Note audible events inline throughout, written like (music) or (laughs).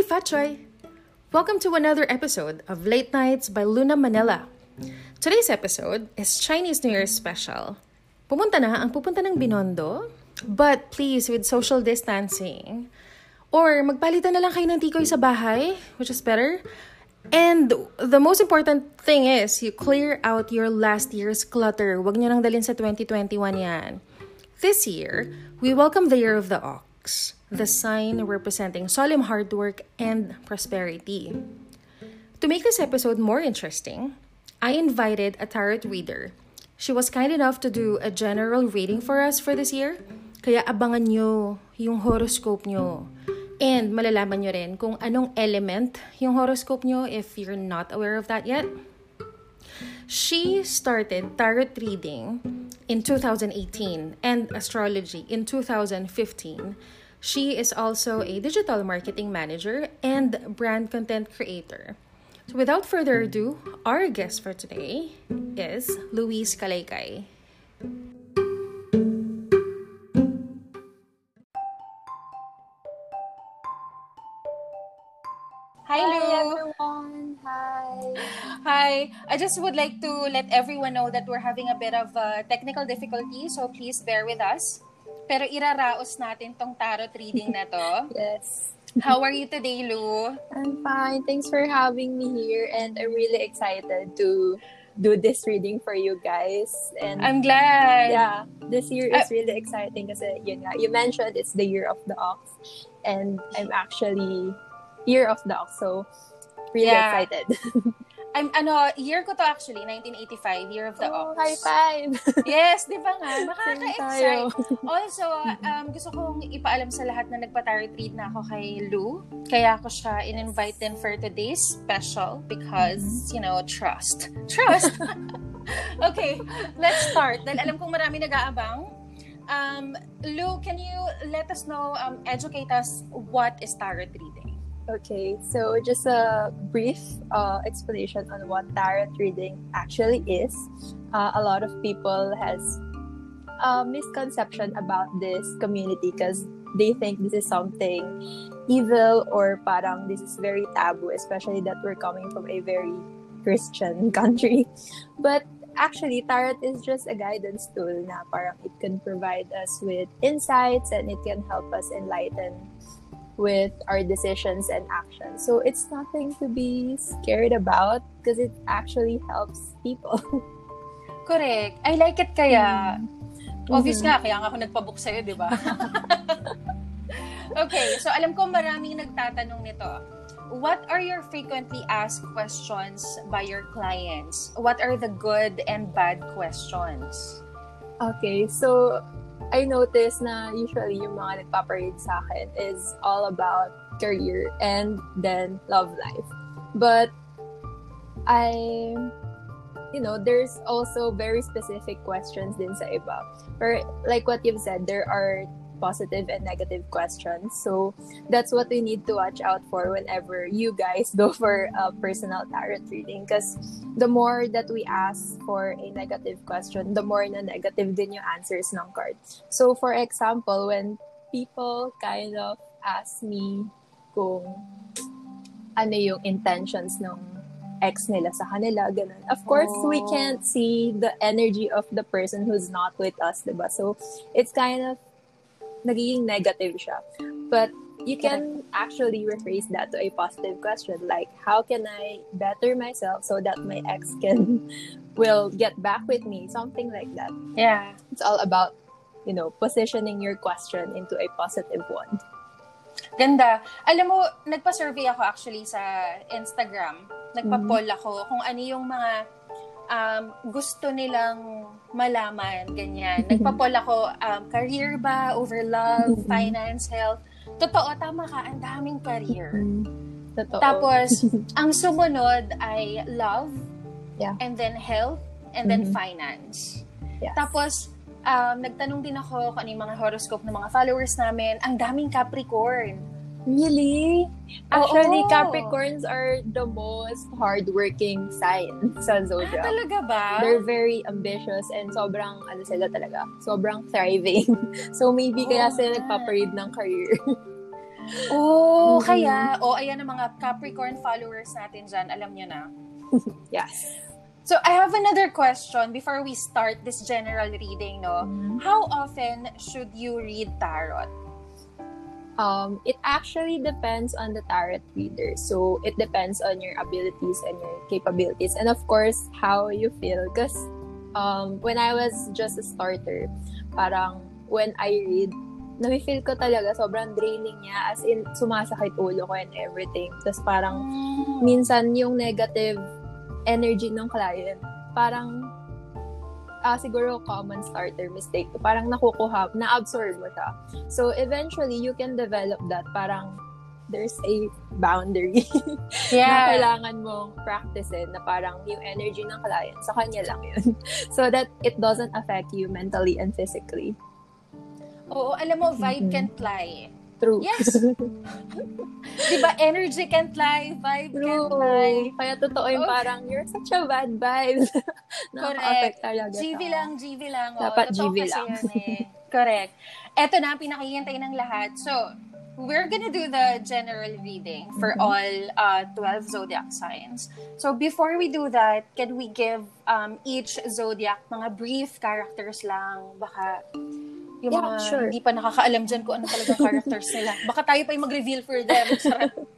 Hey, Fatchoy! Welcome to another episode of Late Nights by Luna Manila. Today's episode is Chinese New Year special. Pumunta na ang pupunta ng Binondo, but please with social distancing. Or magpalitan na lang kayo ng tikoy sa bahay, which is better. And the most important thing is, you clear out your last year's clutter. Huwag niyo nang dalhin sa 2021 yan. This year, we welcome the Year of the Ox, the sign representing solemn hard work and prosperity. To make this episode more interesting, I invited a tarot reader. She was kind enough to do a general reading for us for this year, kaya abangan nyo yung horoscope nyo. And malalaman nyo rin kung anong element yung horoscope nyo if you're not aware of that yet. She started tarot reading in 2018 and astrology in 2015. She is also a digital marketing manager and brand content creator. So without further ado, our guest for today is Luis Kalaykay. Hi, Lu. everyone. Hi. Hi. I just would like to let everyone know that we're having a bit of uh, technical difficulty, so please bear with us. Pero iraraos natin tong tarot reading na to. (laughs) Yes. How are you today, Lu? I'm fine. Thanks for having me here and I'm really excited to do this reading for you guys. And I'm glad. yeah, this year is Uh, really exciting kasi yun nga, you mentioned it's the year of the ox and I'm actually year of the ox. So really Yeah. excited. (laughs) I'm ano, year ko to actually, 1985, year of the oh, ox. high five. (laughs) Yes, di ba nga? Makaka-excite. (laughs) Also, um, gusto kong ipaalam sa lahat na nagpa-tarot read na ako kay Lou. Kaya ako siya in-invite din for today's special because, you know, trust. Trust! (laughs) okay, let's start. Dahil alam kong marami nag-aabang. Um, Lou, can you let us know, um, educate us, what is tarot reading? Okay, so just a brief uh, explanation on what tarot reading actually is. Uh, a lot of people has a misconception about this community because they think this is something evil or parang this is very taboo, especially that we're coming from a very Christian (laughs) country. But actually, tarot is just a guidance tool na parang it can provide us with insights and it can help us enlighten with our decisions and actions. So it's nothing to be scared about because it actually helps people. (laughs) Correct. I like it kaya. Obvious Mhm. nga, kaya nga ako nagpabook sa'yo, di ba? (laughs) okay, so alam ko maraming nagtatanong nito. What are your frequently asked questions by your clients? What are the good and bad questions? Okay, so I noticed na usually yung mga nagpaparade sa akin is all about career and then love life. But I, you know, there's also very specific questions din sa iba. For like what you've said, there are positive and negative questions. So that's what we need to watch out for whenever you guys (laughs) go for a personal tarot reading. Because the more that we ask for a negative question, the more na negative din yung answers ng card. So for example, when people kind of ask me kung ano yung intentions ng ex nila sa kanila, ganun. Of course, we Oh. can't see the energy of the person who's not with us, diba? So, it's kind of nagiging negative siya. But you can actually rephrase that to a positive question like how can I better myself so that my ex can (laughs) will get back with me something like that Yeah. it's all about you know positioning your question into a positive one Ganda. Alam mo, nagpa-survey ako actually sa Instagram. Nagpa-poll ako kung ano yung mga um, gusto nilang malaman, ganyan. Nagpa-poll ako, um, career ba, over love, Mhm. finance, health. Totoo, tama ka, ang daming career. Totoo. Tapos, (laughs) ang sumunod ay love, Yeah. and then health, and then Mhm. finance. Yes. Tapos, um, nagtanong din ako kung ano yung mga horoscope ng mga followers namin. Ang daming Capricorn. Really? Actually, Oo. Capricorns are the most hardworking sign sa Ah, zodiac. talaga ba? They're very ambitious and sobrang, ano sila talaga, sobrang thriving. (laughs) so, maybe kaya Oh, sila nga. nagpaparade ng career. (laughs) Oh, Mhm. kaya, oh, ayan ang mga Capricorn followers natin dyan, alam nyo na. (laughs) Yes. So, I have another question before we start this general reading, no? How often should you read tarot? Um, it actually depends on the tarot reader. So it depends on your abilities and your capabilities, and of course how you feel. Because um, when I was just a starter, parang when I read, nafe-feel ko talaga sobrang draining niya. As in, sumasakit ulo ko and everything. Tapos parang minsan yung negative energy ng client, parang ah siguro common starter mistake. Parang nakukuha, na-absorb mo siya. So, eventually, you can develop that. Parang there's a boundary (laughs) na Yeah. kailangan mong practicein na parang yung energy ng client, sa kanya lang yun. (laughs) so that it doesn't affect you mentally and physically. Oo, alam mo, vibe Mhm. can't lie. True. Yes. (laughs) Diba, energy can't lie, vibe can't lie. True. Kaya totoo yung Oh. parang, you're such a bad vibe. (laughs) Talaga GV lang, GV lang. Oh. Dapat Totoo GV lang. yun eh. (laughs) Correct. Eto na, pinakihintay ng lahat. So, we're gonna do the general reading for Mhm. all uh, 12 zodiac signs. So, before we do that, can we give um, each zodiac mga brief characters lang? Baka yung Yeah, mga sure. hindi pa nakakaalam dyan kung ano talagang characters (laughs) nila. Baka tayo pa yung mag-reveal for them. (laughs)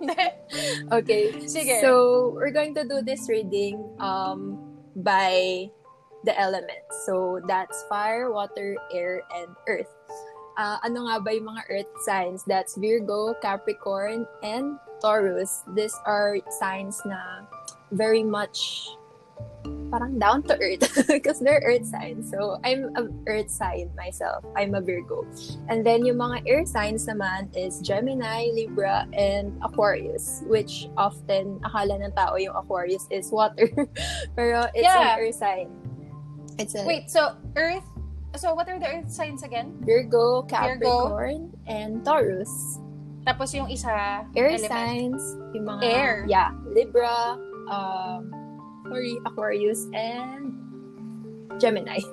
(laughs) Okay. Sige. So, we're going to do this reading um by the elements. So, that's fire, water, air, and earth. Ah, ano nga ba yung mga earth signs? That's Virgo, Capricorn, and Taurus. These are signs na very much parang down to earth (laughs) because they're earth signs. So, I'm a earth sign myself. I'm a Virgo. And then yung mga air signs naman is Gemini, Libra, and Aquarius, which often akala ng tao yung Aquarius is water. (laughs) Pero it's Yeah. an earth sign. It's a Wait, so Earth, so what are the Earth signs again? Virgo, Capricorn, and Taurus. Tapos yung isa, Air element. signs, yung mga Air. yeah, Libra, um sorry, Aquarius and Gemini. (laughs)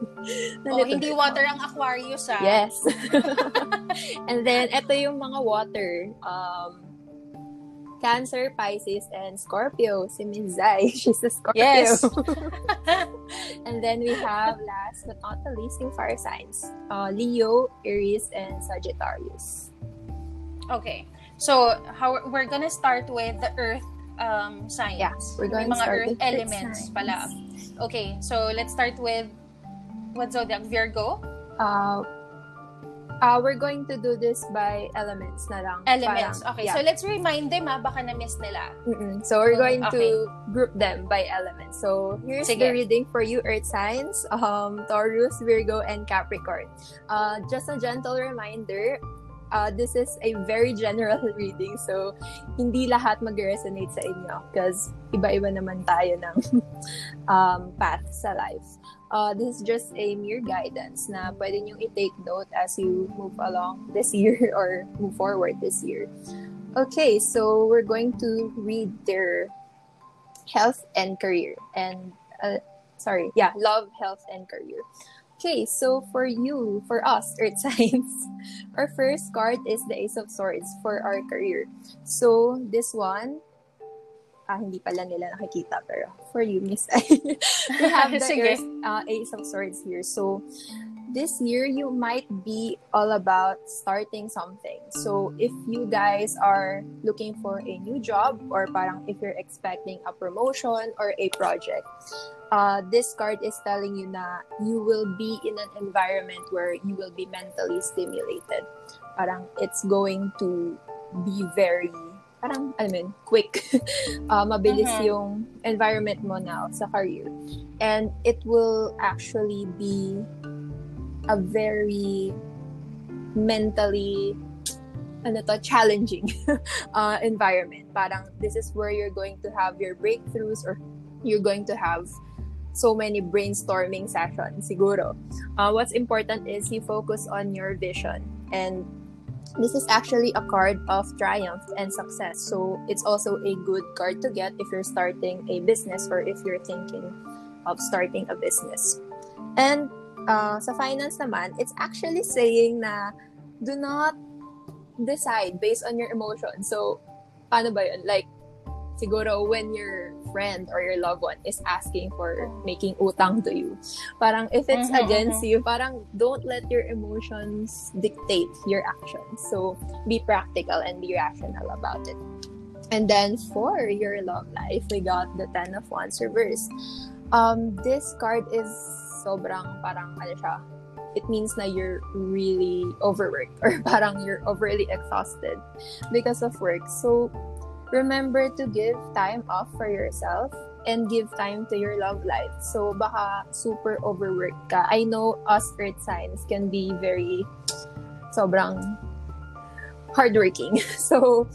Oh, hindi water ang Aquarius ah. Yes. (laughs) (laughs) and then, ito yung mga water. Um, Cancer, Pisces, and Scorpio. Si Miss Zai, she's a Scorpio. Yes. and then we have, last but not the least, yung fire signs. Uh, Leo, Aries, and Sagittarius. Okay. So, how we're gonna start with the Earth um, signs. Yeah, we're May going to mga start Earth elements signs. pala. Okay, so let's start with what zodiac? Virgo? Uh, uh, we're going to do this by elements na lang. Elements. Parang, Okay, yeah. so let's remind them ah, baka na-miss nila. Mm-mm. So we're going okay. to group them by elements. So here's Sige. the reading for you, Earth signs, um, Taurus, Virgo, and Capricorn. Uh, just a gentle reminder, uh, this is a very general (laughs) reading. So hindi lahat mag-resonate sa inyo because iba-iba naman tayo ng (laughs) um, path sa life. Uh, this is just a mere guidance na pwede nyo i-take note as you move along this year (laughs) or move forward this year. Okay, so we're going to read their health and career. And, uh, sorry, yeah, love, health, and career. Okay, so for you, for us, (laughs) Earth signs, our first card is the Ace of Swords for our career. So, this one, ah, hindi pala nila nakikita, pero for you, Miss (laughs) we have the. (laughs) Ace, uh, Ace of Swords here. So, this year you might be all about starting something. So if you guys are looking for a new job or parang if you're expecting a promotion or a project, uh, this card is telling you na you will be in an environment where you will be mentally stimulated. Parang it's going to be very parang mo yun, quick. (laughs) uh, mabilis Mhm. yung environment mo now sa career. And it will actually be a very mentally ano to, challenging (laughs) uh, environment. Parang this is where you're going to have your breakthroughs or you're going to have so many brainstorming sessions siguro. Uh, what's important is you focus on your vision and this is actually a card of triumph and success. So it's also a good card to get if you're starting a business or if you're thinking of starting a business. And uh, sa finance naman, it's actually saying na do not decide based on your emotion. So, paano ba yun? Like, siguro when your friend or your loved one is asking for making utang to you, parang if it's Mhm, against you, parang don't let your emotions dictate your actions. So, be practical and be rational about it. And then for your love life, we got the Ten of Wands reverse. Um, this card is sobrang parang ano siya, it means na you're really overworked (laughs) or parang you're overly exhausted because of work. So, remember to give time off for yourself and give time to your love life. So, baka super overworked ka. I know us earth signs can be very sobrang hardworking. (laughs) So,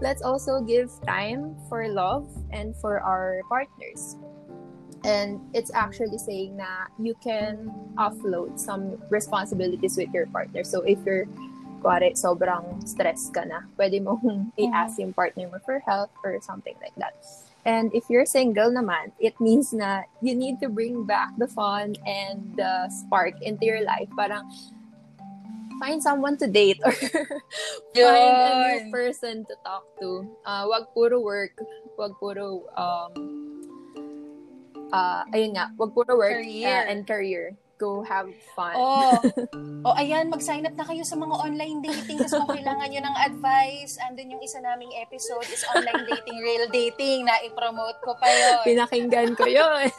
let's also give time for love and for our partners. And it's actually saying na you can offload some responsibilities with your partner. So if you're kuwari, sobrang stress ka na, pwede mo (laughs) i-ask yung partner mo for help or something like that. And if you're single naman, it means na you need to bring back the fun and the spark into your life. Parang find someone to date or (laughs) find a new person to talk to. Uh, wag puro work, wag puro um uh, ayun nga, wag puro work Career. uh, and career. Go have fun. Oh. (laughs) oh, ayan, mag-sign up na kayo sa mga online dating. Tapos kung kailangan nyo ng advice, andun yung isa naming episode is online dating, real dating, na i-promote ko pa yun. Pinakinggan ko yun.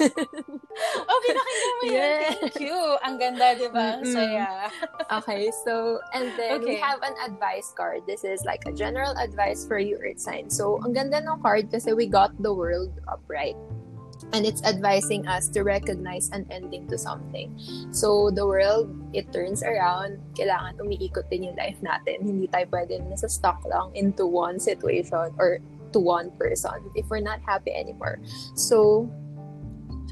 (laughs) oh, pinakinggan mo yun. Yeah. Thank you. Ang ganda, di ba? Mm-mm. saya. okay, so, and then we Okay. have an advice card. This is like a general advice for you, Earth sign. So, ang ganda ng card kasi we got the world upright. And it's advising us to recognize an ending to something. So, the world, it turns around. Kailangan umiikot din yung life natin. Hindi tayo pwede nasa stuck lang into one situation or to one person if we're not happy anymore. So,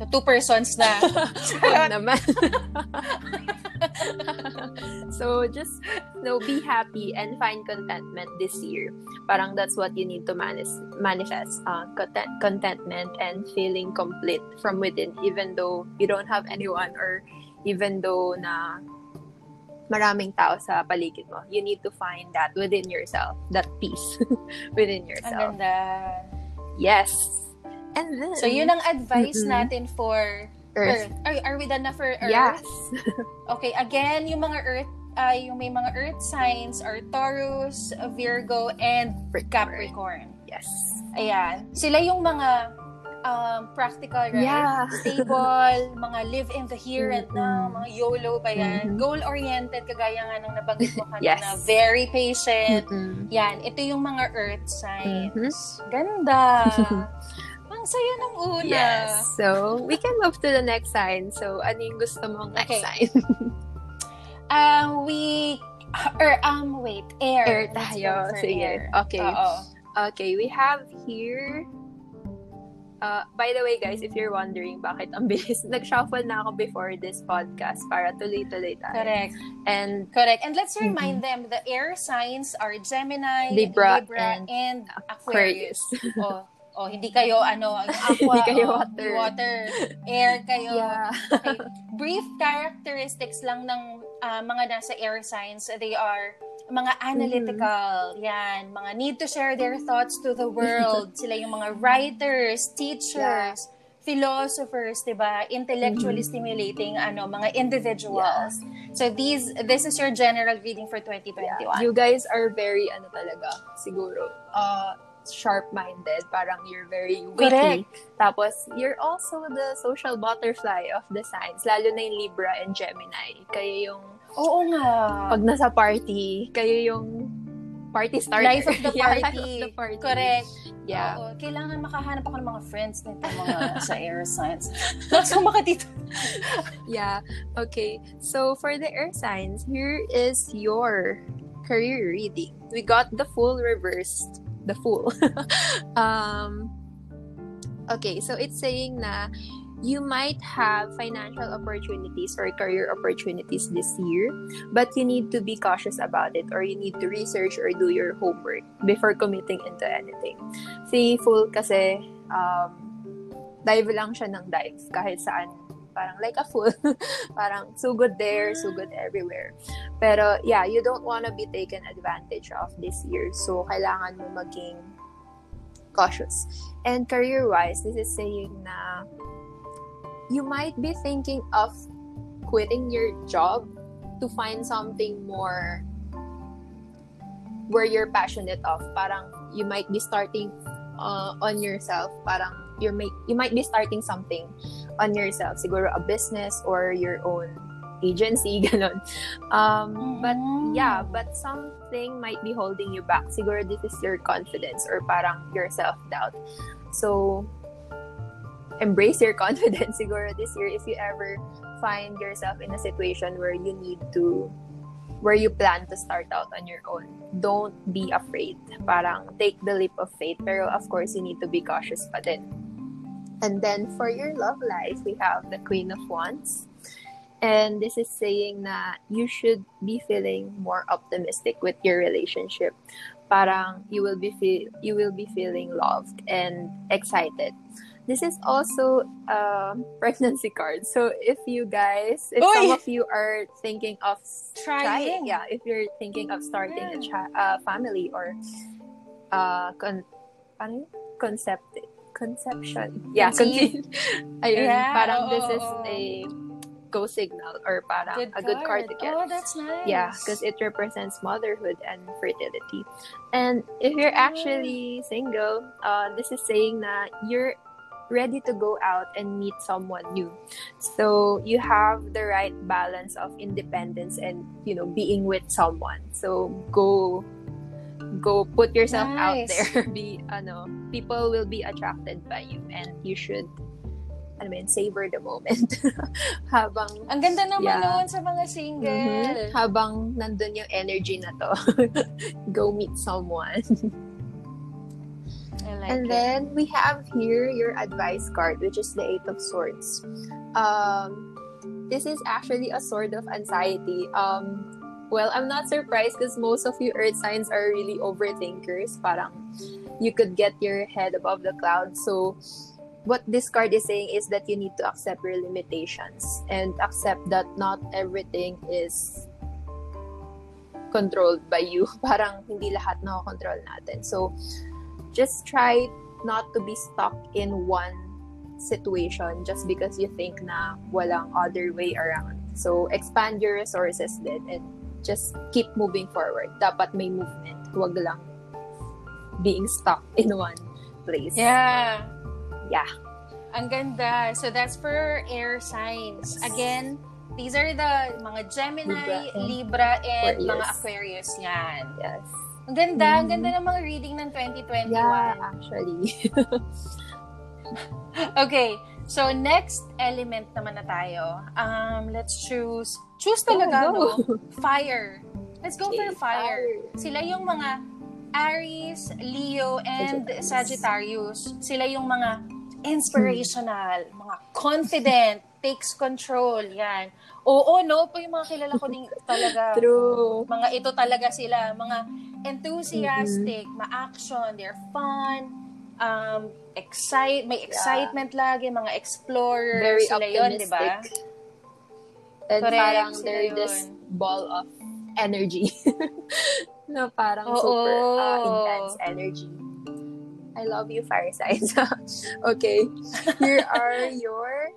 So, two persons na. (laughs) Naman. (laughs) so, just you know, be happy and find contentment this year. Parang that's what you need to manis- manifest. Uh, content- contentment and feeling complete from within, even though you don't have anyone or even though na maraming tao sa paligid mo. You need to find that within yourself, that peace (laughs) within Ang yourself. ganda. Yes. And then, So, yun ang advice Mm-mm. natin for Earth. Earth. Are, are we done na for Earth? Yes. (laughs) Okay, again, yung mga Earth, uh, yung may mga Earth signs are Taurus, Virgo, and Capricorn. Yes. Ayan. Sila yung mga um, practical, right? Yeah. Stable, (laughs) mga live in the here and now, mga YOLO ba yan? Mhm. Goal-oriented, kagaya nga nung nabanggit mo (laughs) kanina. Yes. Very patient. Mm-mm. Yan, ito yung mga Earth signs. Mhm. Ganda. Ang saya ng una. Yes. So, we can move to the next sign. So, ano yung gusto mong next Okay. sign? (laughs) Um, we, or, um, wait, air. Air tayo. Sige. air. Okay. Oo. Okay, we have here... Uh, by the way, guys, if you're wondering bakit ang (laughs) bilis, nag-shuffle na ako before this podcast para tuloy-tuloy tayo. Correct. And Correct. And let's remind them the air signs are Gemini, Libra, and, and Aquarius. Aquarius. oh, oh, hindi kayo ano, (laughs) aqua, Hindi kayo oh, water. water, air kayo. yeah. Okay. Brief characteristics lang ng ah, mga nasa air signs. They are mga analytical, yan, mga need to share their thoughts to the world. (laughs) Sila yung mga writers, teachers, philosophers, 'di ba? Intellectually stimulating ano, mga individuals. So these this is your general reading for 2021. You guys are very, ano talaga, siguro, uh, sharp-minded. Parang you're very witty. Tapos, you're also the social butterfly of the signs. Lalo na yung Libra and Gemini. Kayo yung, Oo nga. pag nasa party, kayo yung party starter. Life of the (laughs) Yeah, party. life of the party. Correct. Yeah. Oo. Kailangan makahanap ako ng mga friends nito mga (laughs) sa air signs. Gusto maka dito. Yeah. Okay. So, for the air signs, here is your career reading. We got the full reversed. The full. (laughs) um, okay. So, it's saying na you might have financial opportunities or career opportunities this year, but you need to be cautious about it or you need to research or do your homework before committing into anything. Si Full kasi, um, dive lang siya ng dive kahit saan parang like a fool. (laughs) parang so good there, so good everywhere. Pero yeah, you don't want to be taken advantage of this year. So kailangan mo maging cautious. And career-wise, this is saying na you might be thinking of quitting your job to find something more where you're passionate of. Parang you might be starting uh, on yourself. Parang you may you might be starting something on yourself. Siguro a business or your own agency, (laughs) ganun. Um, but yeah, but something might be holding you back. Siguro this is your confidence or parang your self-doubt. So, embrace your (laughs) confidence siguro this year if you ever find yourself in a situation where you need to where you plan to start out on your own. Don't be afraid. Parang take the leap of faith. Pero of course, you need to be cautious pa din. And then for your love life, we have the Queen of Wands. And this is saying na you should be feeling more optimistic with your relationship. Parang you will be feel you will be feeling loved and excited. This is also a pregnancy card. So if you guys, if Oy! some of you are thinking of Trying. yeah, if you're thinking of starting a cha- uh, family or uh, con- concept conception. Yeah, conceive. (laughs) Ayun, Yeah, parang oo, this is a go signal or parang a good card to get. Oh, that's nice. Yeah, because it represents motherhood and fertility. And if you're actually single, uh, this is saying that you're ready to go out and meet someone new. So you have the right balance of independence and you know being with someone. So go go put yourself out Nice. there. (laughs) Be ano, people will be attracted by you and you should I mean, savor the moment. (laughs) Habang Ang ganda naman Yeah. noon sa mga single. Mhm. Habang nandun yung energy na to, (laughs) go meet someone. I like and it. then we have here your advice card, which is the Eight of Swords. Um, this is actually a sword of anxiety. Um, well, I'm not surprised because most of you Earth signs are really overthinkers. Parang you could get your head above the clouds. So, what this card is saying is that you need to accept your limitations and accept that not everything is controlled by you. (laughs) Parang hindi lahat na control natin. So, just try not to be stuck in one situation just because you think na walang other way around. So, expand your resources then and just keep moving forward. Dapat may movement. Huwag lang being stuck in one place. Yeah. Yeah. Ang ganda. So that's for air signs. Again, these are the mga Gemini, Libra and Libra, and mga Aquarius yan. Yes. Ang ganda. Ang Mhm. ganda ng mga reading ng 2021. Yeah, actually. (laughs) Okay. So, next element naman na tayo. Um, let's choose. Choose talaga, go. no? Fire. Let's go Okay, for fire. fire. Sila yung mga Aries, Leo, and Sagittarius. Sila yung mga inspirational, mga confident, (laughs) takes control, yan. Oo, no? Po yung mga kilala ko din (laughs) talaga. True. Mga ito talaga sila. Mga enthusiastic, ma-action, they're fun, um, excite, may excitement lagi, mga explorer, Very sila yun, di ba? And Correct, parang they're yun. this ball of energy. (laughs) na parang Oo. super uh, intense energy. I love you, fire signs. (laughs) okay. Here are (laughs) your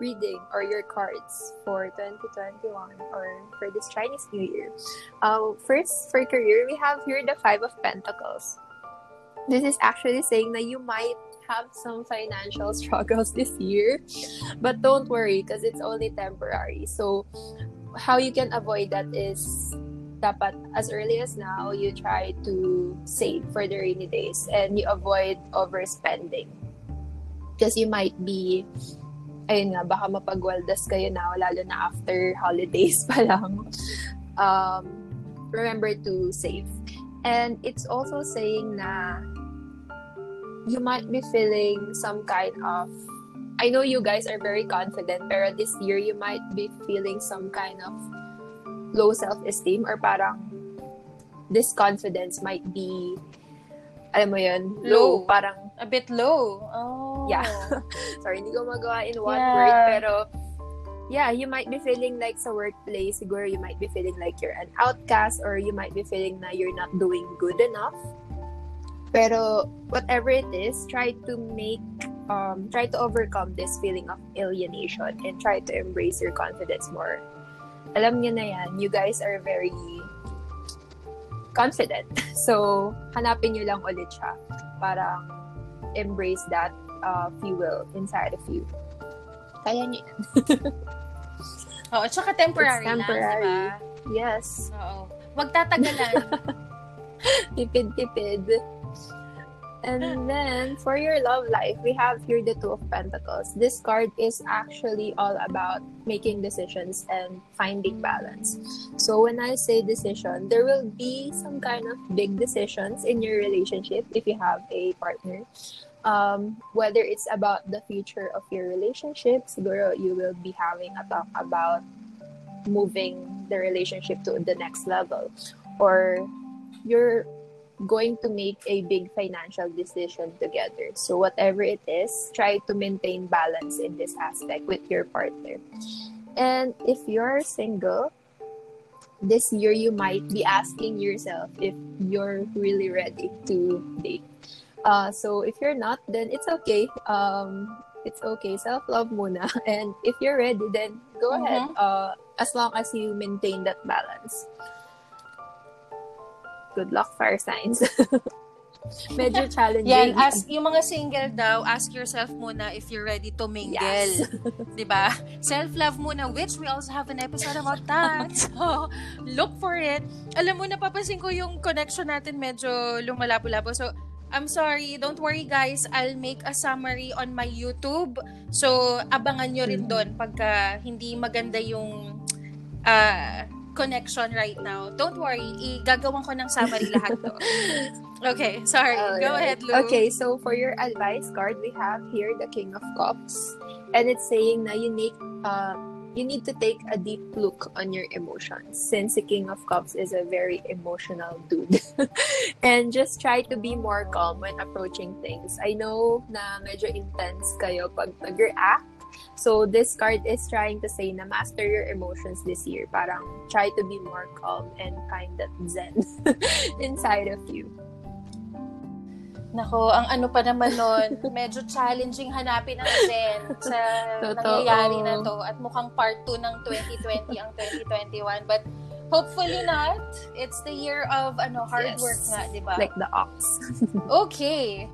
reading or your cards for 2021 or for this Chinese New Year. Uh, first, for career, we have here the Five of Pentacles. This is actually saying that you might have some financial (laughs) struggles this year, but don't worry because it's only temporary. So, how you can avoid that is dapat as early as now you try to save for the rainy days and you avoid overspending. Because you might be ayun nga baka mapagwaldas kayo na lalo na after (laughs) holidays pa lang. Um, remember to save. And it's also saying na you might be feeling some kind of I know you guys are very confident pero this year you might be feeling some kind of low self-esteem or parang this confidence might be alam mo yun, Low. low. Parang A bit low. Oh. Yeah. (laughs) Sorry, hindi ko magawa in one Yeah. word, pero yeah, you might be feeling like sa workplace, siguro you might be feeling like you're an outcast or you might be feeling na you're not doing good enough. Pero whatever it is, try to make um try to overcome this feeling of alienation and try to embrace your confidence more. Alam niyo na yan, you guys are very confident. (laughs) So, hanapin niyo lang ulit siya. Parang embrace that uh, fuel inside of you. Kaya niyo yan. (laughs) Oo, tsaka temporary, It's temporary. lang, di Yes. Oo. Huwag tatagalan. (laughs) Tipid-tipid. And then, for your love life, we have here the Two of Pentacles. This card is actually all about making decisions and finding balance. So, when I say decision, there will be some kind of big decisions in your relationship if you have a partner. Um, whether it's about the future of your relationship, siguro you will be having a talk about moving the relationship to the next level. Or you're going to make a big financial decision together. So whatever it is, try to maintain balance in this aspect with your partner. And if you're single, this year you might be asking yourself if you're really ready to date. Uh, so if you're not, then it's okay. Um, it's okay. Self-love muna. (laughs) And if you're ready, then go ahead. Uh, as long as you maintain that balance. Good luck, fire signs. (laughs) Medyo challenging. Yan, as yung mga single daw, ask yourself muna if you're ready to mingle. Yes. (laughs) 'Di ba? Self-love muna, which we also have an episode about that. (laughs) So, look for it. Alam mo, napapansin ko yung connection natin medyo lumalabo-labo. So, I'm sorry. Don't worry, guys. I'll make a summary on my YouTube. So, abangan nyo rin Mhm. doon pagka hindi maganda yung ah, connection right now. Don't worry. Igagawan ko ng summary (laughs) lahat to. Okay, sorry. Go Alright. ahead, Lou. Okay, so for your advice card, we have here the King of Cups. And it's saying na you need, uh, you need to take a deep look on your emotions since the King of Cups is a very emotional dude. (laughs) and just try to be more calm when approaching things. I know na medyo intense kayo pag nag-react. So this card is trying to say na master your emotions this year. Parang try to be more calm and find that zen (laughs) inside of you. Nako, ang ano pa naman nun, (laughs) medyo challenging hanapin ang Zen sa Totoo. nangyayari na to. At mukhang part 2 ng 2020 ang 2021. But hopefully not. It's the year of ano hard Yes. work nga, di ba? Like the ox. (laughs) Okay.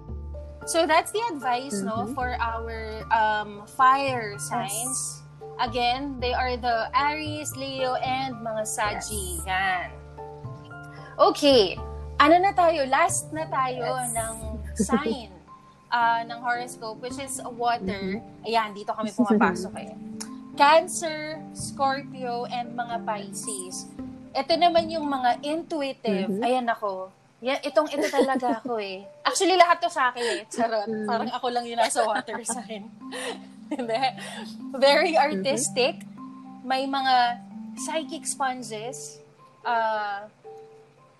So that's the advice, no, Mhm. for our um, fire signs. Again, they are the Aries, Leo, and mga Saggy. Yan. Okay. Ano na tayo? Last na tayo Yes. ng (laughs) sign uh, ng horoscope, which is water. Ayan, dito kami (laughs) pumapasok eh. Cancer, Scorpio, and mga Pisces. Ito naman yung mga intuitive. Mhm. Ayan ako. Yan, itong ito talaga ako eh. Actually, lahat to sa akin eh. Charot. Mm. Parang ako lang yung nasa water sign. (laughs) Hindi. Very artistic. May mga psychic sponges. Uh,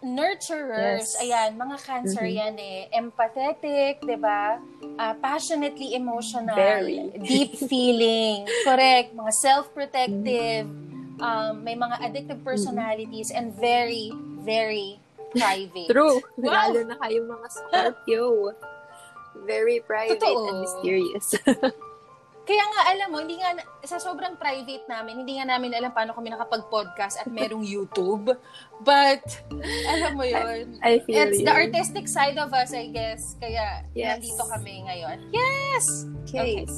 nurturers. Yes. Ayan, mga cancer Mhm. yan eh. Empathetic, di ba? Ah, passionately emotional. Very. Deep (laughs) feeling. Correct. Mga self-protective. Um, may mga addictive personalities and very, very private. True. Wow. Lalo na kayong mga Scorpio. Very private Totoo. and mysterious. (laughs) Kaya nga, alam mo, hindi nga, sa sobrang private namin, hindi nga namin alam paano kami nakapag-podcast at merong YouTube. But, alam mo yun. I feel It's you. the artistic side of us, I guess. Kaya, Yes. nandito kami ngayon. Yes! Okay.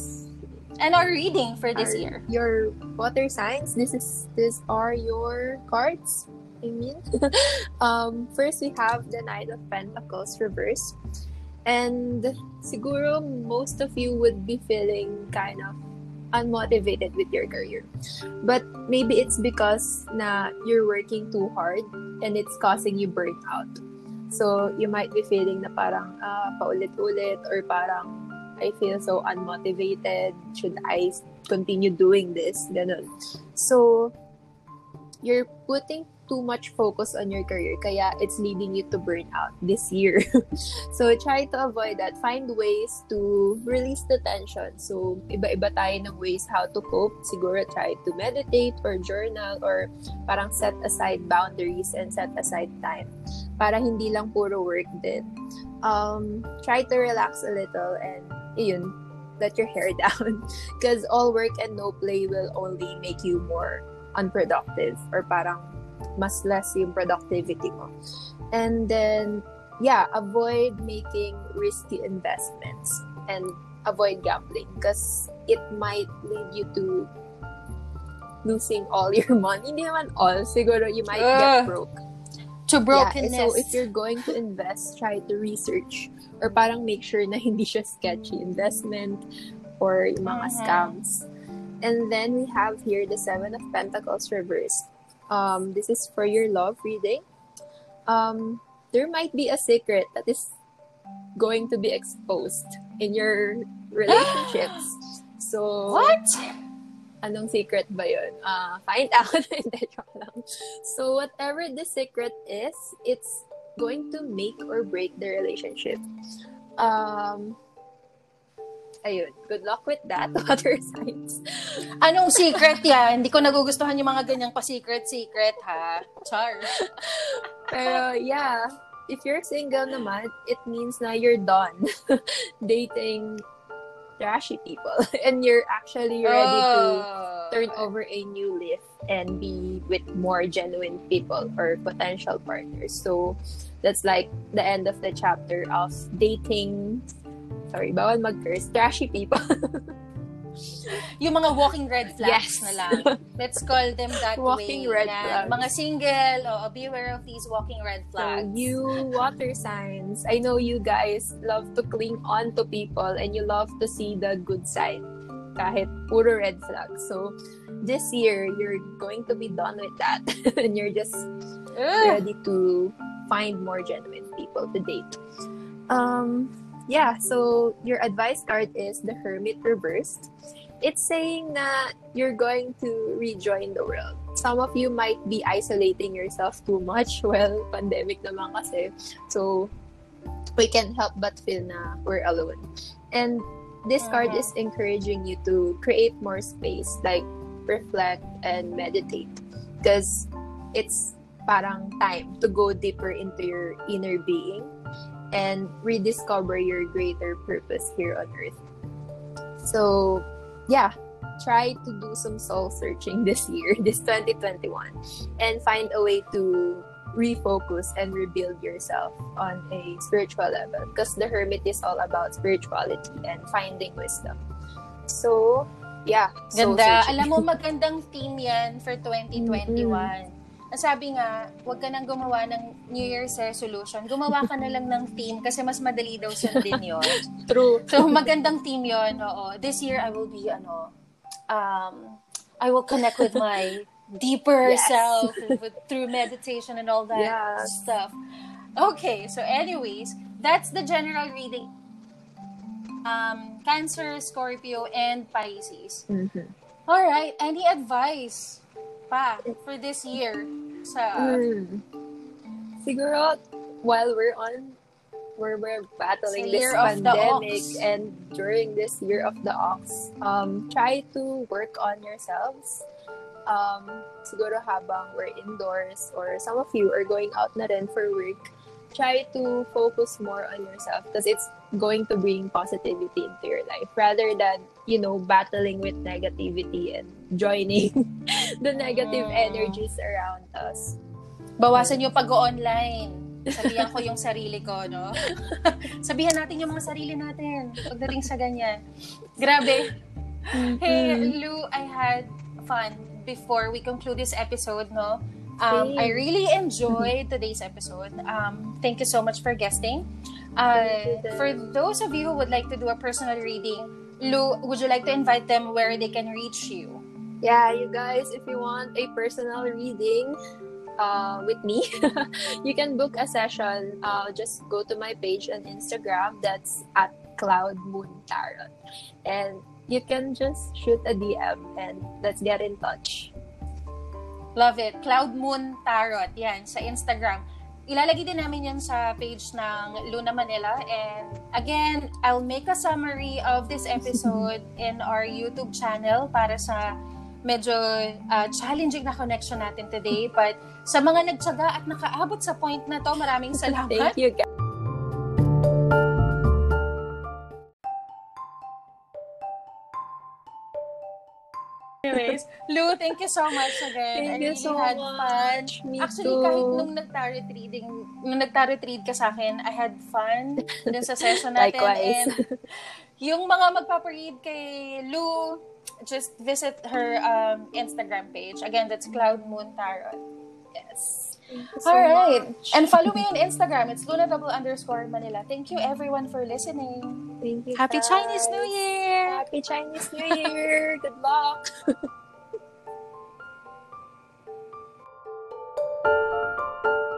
And our reading for this Are year. Your water signs. This is these are your cards. I mean, (laughs) um, first we have the Knight of Pentacles reverse, and siguro most of you would be feeling kind of unmotivated with your career, but maybe it's because na you're working too hard and it's causing you burnout. So you might be feeling na parang ah, paulit-ulit or parang I feel so unmotivated. Should I continue doing this? Ganun. So, you're putting too much focus on your career kaya it's leading you to burn out this year. (laughs) so try to avoid that. Find ways to release the tension. So iba-iba tayo ng ways how to cope. Siguro try to meditate or journal or parang set aside boundaries and set aside time para hindi lang puro work din. Um, try to relax a little and yun, let your hair (laughs) down because all work and no play will only make you more unproductive or parang mas less yung productivity mo. And then, yeah, avoid making risky investments and avoid gambling because it might lead you to losing all your (laughs) money. Hindi naman all. Siguro you might Ugh. get broke. To brokenness. Yeah, so if you're going to invest, try to research or parang make sure na (laughs) hindi siya sketchy investment or yung mga Mhm. scams. And then we have here the Seven of Pentacles reversed. Um, this is for your love reading. Um, there might be a secret that is going to be exposed in your relationships. (gasps) so, What? anong secret ba yun? Ah, find out. (laughs) Hindi, joke lang. So, whatever the secret is, it's going to make or break the relationship. Um, ayun. Good luck with that, water (laughs) signs. Anong secret yan? Hindi ko nagugustuhan yung mga ganyang pa-secret-secret, ha? Char. (laughs) Pero, yeah. If you're single naman, it means na you're done (laughs) dating trashy people. And you're actually ready to Oh. turn over a new leaf and be with more genuine people or potential partners. So that's like the end of the chapter of dating. Sorry, bawal mag-curse. Trashy people. (laughs) Yung mga walking red flags Yes. na lang. Let's call them that Walking way. red na flags. Mga single, oh, beware of these walking red So flags. you water signs, I know you guys love to cling on to people and you love to see the good side kahit puro red flags. So this year, you're going to be done with that (laughs) and you're just Ugh. ready to find more genuine people to date. Um, yeah, so your advice card is the Hermit reversed. It's saying that you're going to rejoin the world. Some of you might be isolating yourself too much. (laughs) Well, pandemic naman kasi. So, we can help but feel na we're alone. And this card is encouraging you to create more space, like reflect and meditate. Because it's parang time to go deeper into your inner being and rediscover your greater purpose here on earth. So, yeah, try to do some soul searching this year, (laughs) this 2021, and find a way to refocus and rebuild yourself on a spiritual level because the hermit is all about spirituality and finding wisdom. So, yeah. Ganda. Alam mo, (laughs) magandang theme yan for 2021. Ang sabi nga, huwag ka nang gumawa ng New Year's resolution. Gumawa ka na lang ng theme kasi mas madali daw sundin (laughs) yun. True. So, magandang theme yon Oo. This year, I will be, ano, um, I will connect with my (laughs) deeper Yes. self with, through meditation and all that Yes. stuff. Okay, so anyways, that's the general reading. Um, Cancer, Scorpio, and Pisces. Mhm. All right, any advice pa for this year sa Mm. Siguro, while we're on, where we're battling this year of the pandemic and during this year of the ox, um, try to work on yourselves. Um, siguro habang we're indoors or some of you are going out na rin for work, try to focus more on yourself because it's going to bring positivity into your life rather than, you know, battling with negativity and joining (laughs) the negative Mm. energies around us. bawasan yung pag-online. Sabihan ko yung sarili ko, no? (laughs) Sabihan natin yung mga sarili natin pagdating sa ganyan. Grabe. Hey, Lou, I had fun before we conclude this episode, no? Um. I really enjoyed today's episode. Um, thank you so much for guesting. Uh, for those of you who would like to do a personal reading, Lou, would you like to invite them where they can reach you? Yeah, you guys, if you want a personal reading uh, with me, (laughs) you can book a session. Uh, just go to my page on Instagram. That's at Cloud Moon Tarot. And you can just shoot a DM and let's get in touch. Love it. Cloud Moon Tarot. Yan, sa Instagram. Ilalagay din namin yan sa page ng Luna Manila. And again, I'll make a summary of this episode (laughs) in our YouTube channel para sa medyo uh, challenging na connection natin today. But sa mga nagtsaga at nakaabot sa point na to, maraming (laughs) salamat. Thank you, guys. Anyways, Lou, thank you so much again. Thank I you really so had much. fun. Me Actually, too. kahit nung nag-tarot reading, nung nag-tarot read ka sa akin, I had fun dun sa session (laughs) natin. Likewise. And yung mga magpaparead kay Lou, just visit her um, Instagram page. Again, that's Cloud Moon Tarot. Yes. So All right. Much. And follow me on Instagram. It's Luna double underscore Manila. Thank you everyone for listening. Thank you. Happy guys. Chinese New Year. Happy Chinese New Year. (laughs) Good luck. (laughs)